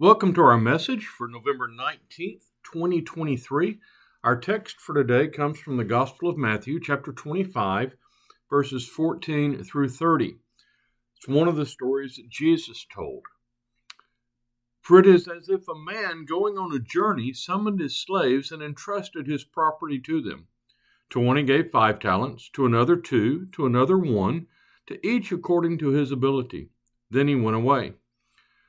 Welcome to our message for November 19th, 2023. Our text for today comes from the Gospel of Matthew, chapter 25, verses 14 through 30. It's one of the stories that Jesus told. For it is as if a man going on a journey summoned his slaves and entrusted his property to them. To one he gave five talents, to another two, to another one, to each according to his ability. Then he went away.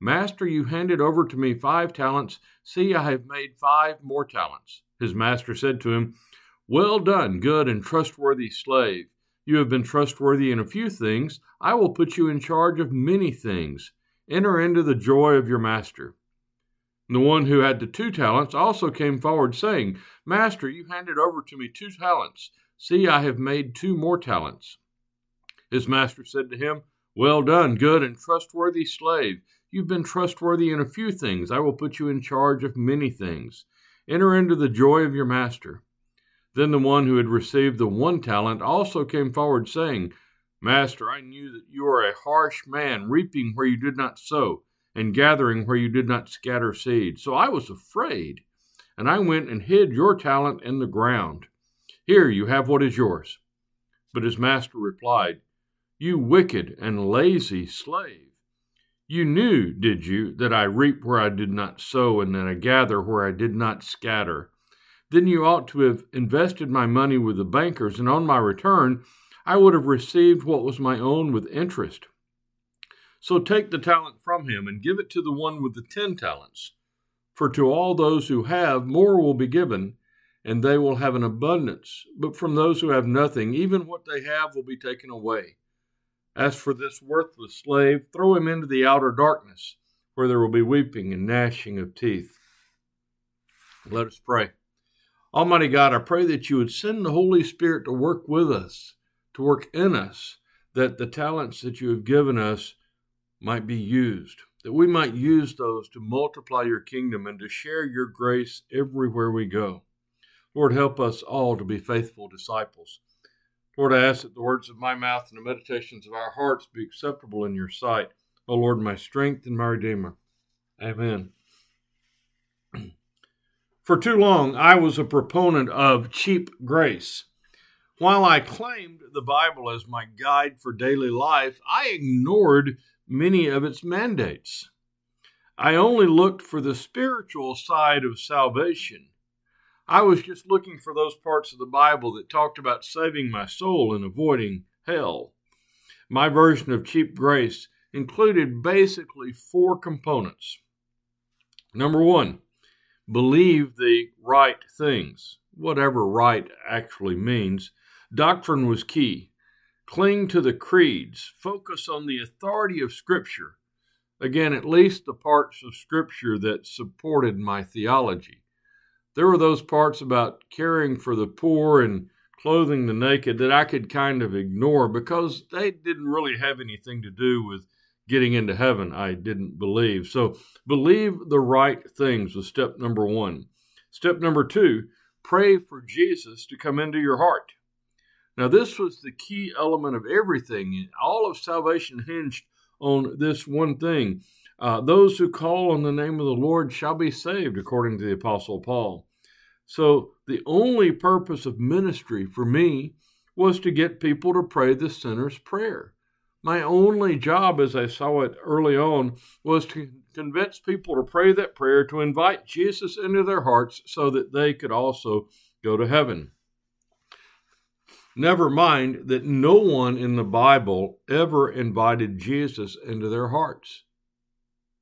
Master, you handed over to me five talents. See, I have made five more talents. His master said to him, Well done, good and trustworthy slave. You have been trustworthy in a few things. I will put you in charge of many things. Enter into the joy of your master. The one who had the two talents also came forward, saying, Master, you handed over to me two talents. See, I have made two more talents. His master said to him, Well done, good and trustworthy slave. You've been trustworthy in a few things. I will put you in charge of many things. Enter into the joy of your master. Then the one who had received the one talent also came forward, saying, Master, I knew that you are a harsh man, reaping where you did not sow, and gathering where you did not scatter seed. So I was afraid, and I went and hid your talent in the ground. Here you have what is yours. But his master replied, You wicked and lazy slave. You knew, did you, that I reap where I did not sow, and that I gather where I did not scatter? Then you ought to have invested my money with the bankers, and on my return I would have received what was my own with interest. So take the talent from him, and give it to the one with the ten talents. For to all those who have, more will be given, and they will have an abundance. But from those who have nothing, even what they have will be taken away. As for this worthless slave, throw him into the outer darkness, where there will be weeping and gnashing of teeth. Let us pray. Almighty God, I pray that you would send the Holy Spirit to work with us, to work in us, that the talents that you have given us might be used, that we might use those to multiply your kingdom and to share your grace everywhere we go. Lord, help us all to be faithful disciples. Lord, I ask that the words of my mouth and the meditations of our hearts be acceptable in your sight. O Lord, my strength and my Redeemer. Amen. For too long, I was a proponent of cheap grace. While I claimed the Bible as my guide for daily life, I ignored many of its mandates. I only looked for the spiritual side of salvation I was just looking for those parts of the Bible that talked about saving my soul and avoiding hell. My version of cheap grace included basically four components. Number one, believe the right things, whatever right actually means. Doctrine was key. Cling to the creeds, focus on the authority of Scripture. Again, at least the parts of Scripture that supported my theology there were those parts about caring for the poor and clothing the naked that I could kind of ignore because they didn't really have anything to do with getting into heaven, I didn't believe. So, believe the right things was step number one. Step number two, pray for Jesus to come into your heart. Now, this was the key element of everything. All of salvation hinged on this one thing uh, those who call on the name of the Lord shall be saved, according to the Apostle Paul. So, the only purpose of ministry for me was to get people to pray the sinner's prayer. My only job, as I saw it early on, was to convince people to pray that prayer to invite Jesus into their hearts so that they could also go to heaven. Never mind that no one in the Bible ever invited Jesus into their hearts.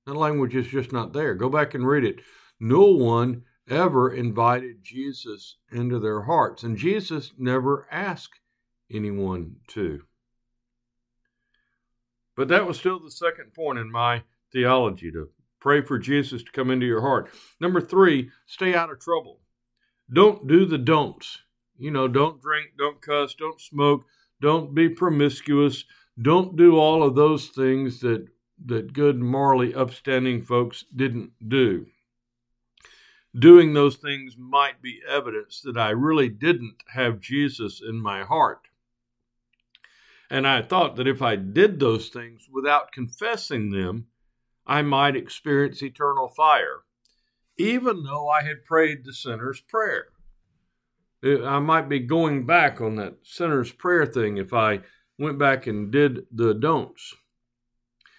The language is just not there. Go back and read it. No one ever invited Jesus into their hearts, and Jesus never asked anyone to. But that was still the second point in my theology to Pray for Jesus to come into your heart. Number three, stay out of trouble. Don't do the don'ts. You know, don't drink, don't cuss, don't smoke, don't be promiscuous, don't do all of those things that that good morally upstanding folks didn't do. Doing those things might be evidence that I really didn't have Jesus in my heart. And I thought that if I did those things without confessing them, I might experience eternal fire, even though I had prayed the sinner's prayer. I might be going back on that sinner's prayer thing if I went back and did the don'ts.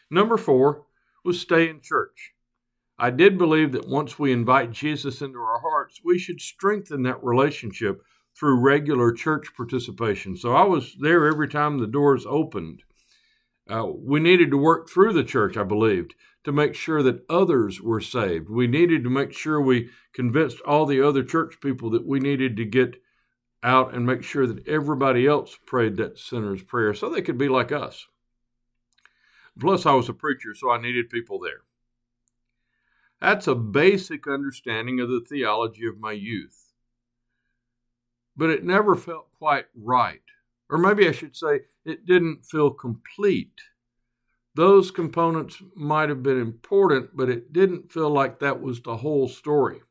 Number four was stay in church. I did believe that once we invite Jesus into our hearts, we should strengthen that relationship through regular church participation. So I was there every time the doors opened. Uh, we needed to work through the church, I believed, to make sure that others were saved. We needed to make sure we convinced all the other church people that we needed to get out and make sure that everybody else prayed that sinner's prayer so they could be like us. Plus, I was a preacher, so I needed people there. That's a basic understanding of the theology of my youth. But it never felt quite right. Or maybe I should say, it didn't feel complete. Those components might have been important, but it didn't feel like that was the whole story.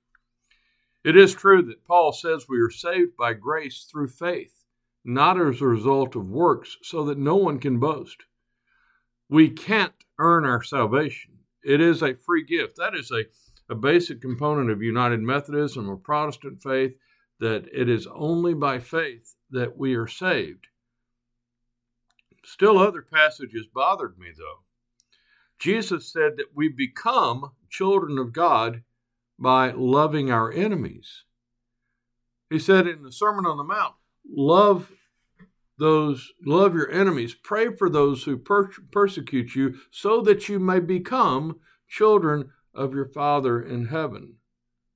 It is true that Paul says we are saved by grace through faith, not as a result of works, so that no one can boast. We can't earn our salvation. It is a free gift. That is a, a basic component of United Methodism or Protestant faith that it is only by faith that we are saved. Still, other passages bothered me, though. Jesus said that we become children of God by loving our enemies. He said in the Sermon on the Mount, love those love your enemies. Pray for those who per- persecute you so that you may become children of your father in heaven.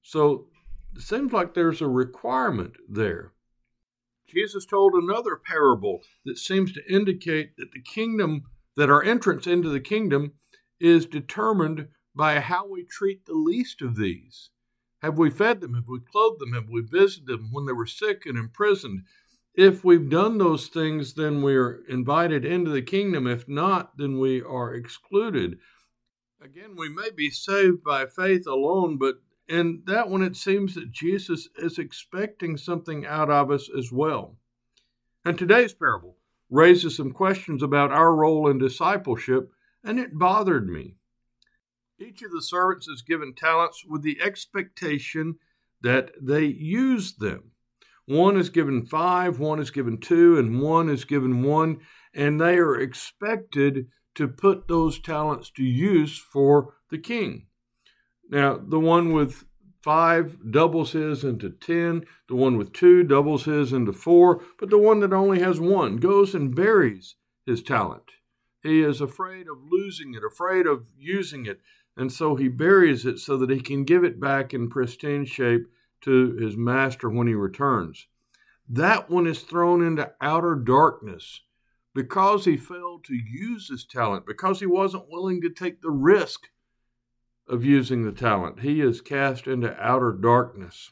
So it seems like there's a requirement there. Jesus told another parable that seems to indicate that the kingdom that our entrance into the kingdom is determined by how we treat the least of these. Have we fed them? Have we clothed them? Have we visited them when they were sick and imprisoned if we've done those things, then we're invited into the kingdom. If not, then we are excluded. Again, we may be saved by faith alone, but in that one, it seems that Jesus is expecting something out of us as well. And today's parable raises some questions about our role in discipleship, and it bothered me. Each of the servants is given talents with the expectation that they use them. One is given five, one is given two, and one is given one, and they are expected to put those talents to use for the king. Now, the one with five doubles his into ten, the one with two doubles his into four, but the one that only has one goes and buries his talent. He is afraid of losing it, afraid of using it, and so he buries it so that he can give it back in pristine shape to his master when he returns. That one is thrown into outer darkness because he failed to use his talent, because he wasn't willing to take the risk of using the talent. He is cast into outer darkness.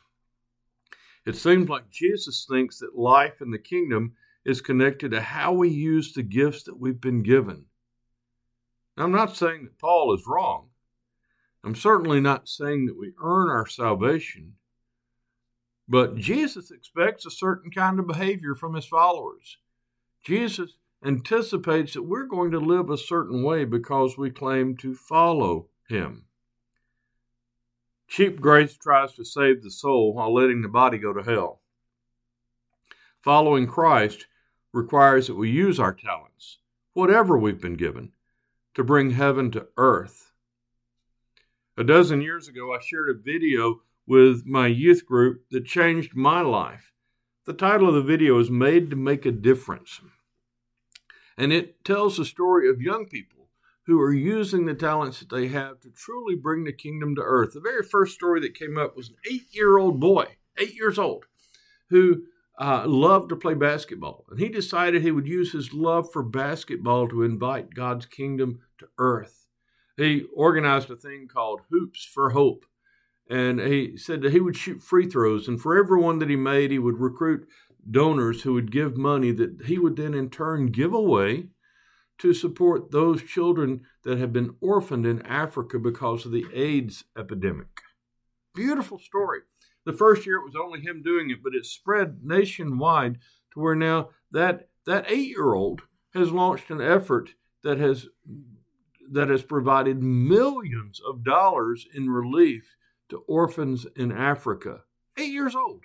It seems like Jesus thinks that life in the kingdom is connected to how we use the gifts that we've been given. Now, I'm not saying that Paul is wrong. I'm certainly not saying that we earn our salvation. But Jesus expects a certain kind of behavior from his followers. Jesus anticipates that we're going to live a certain way because we claim to follow him. Cheap grace tries to save the soul while letting the body go to hell. Following Christ requires that we use our talents, whatever we've been given, to bring heaven to earth. A dozen years ago, I shared a video with my youth group that changed my life. The title of the video is Made to Make a Difference. And it tells the story of young people who are using the talents that they have to truly bring the kingdom to earth. The very first story that came up was an eight year old boy, eight years old, who uh, loved to play basketball. And he decided he would use his love for basketball to invite God's kingdom to earth. he organized a thing called Hoops for Hope. And he said that he would shoot free throws, and for everyone that he made, he would recruit donors who would give money that he would then in turn give away to support those children that have been orphaned in Africa because of the AIDS epidemic. Beautiful story. The first year it was only him doing it, but it spread nationwide to where now that that eight year old has launched an effort that has that has provided millions of dollars in relief to orphans in Africa. Eight years old.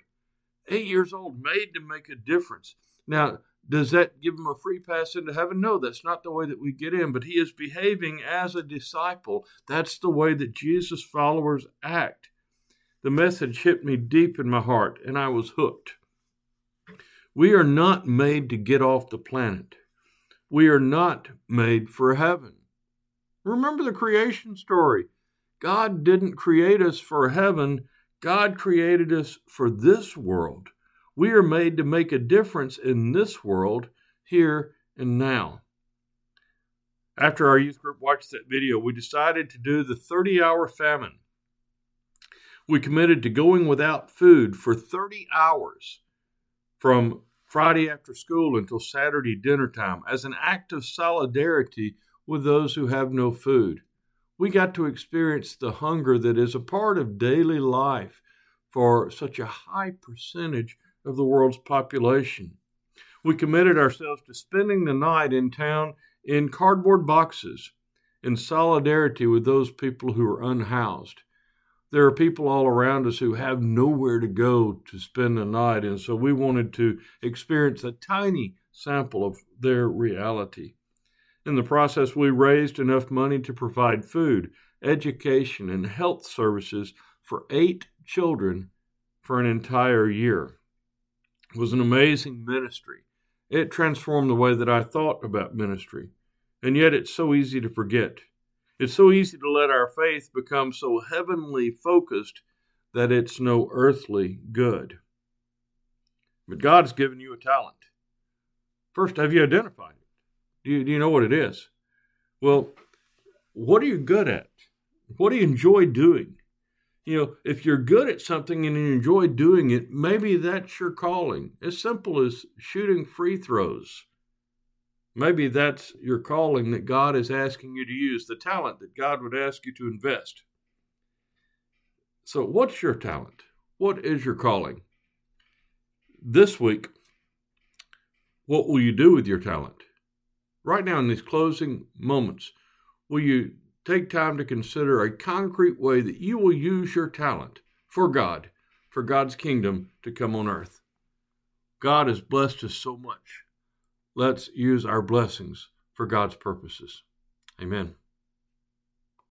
Eight years old, made to make a difference. Now, does that give him a free pass into heaven? No, that's not the way that we get in, but he is behaving as a disciple. That's the way that Jesus' followers act. The message hit me deep in my heart, and I was hooked. We are not made to get off the planet. We are not made for heaven. Remember the creation story. God didn't create us for heaven, God created us for this world. We are made to make a difference in this world, here and now. After our youth group watched that video, we decided to do the 30 hour famine. We committed to going without food for 30 hours from Friday after school until Saturday dinner time as an act of solidarity with those who have no food. We got to experience the hunger that is a part of daily life for such a high percentage of the world's population. We committed ourselves to spending the night in town in cardboard boxes in solidarity with those people who are unhoused there are people all around us who have nowhere to go to spend the night. And so we wanted to experience a tiny sample of their reality. In the process, we raised enough money to provide food, education, and health services for eight children for an entire year. It was an amazing ministry. It transformed the way that I thought about ministry. And yet it's so easy to forget. It's so easy to let our faith become so heavenly focused that it's no earthly good. But God's given you a talent. First, have you identified it? Do you, do you know what it is? Well, what are you good at? What do you enjoy doing? You know, if you're good at something and you enjoy doing it, maybe that's your calling. As simple as shooting free throws Maybe that's your calling that God is asking you to use, the talent that God would ask you to invest. So, what's your talent? What is your calling? This week, what will you do with your talent? Right now, in these closing moments, will you take time to consider a concrete way that you will use your talent for God, for God's kingdom to come on earth? God has blessed us so much let's use our blessings for God's purposes. Amen.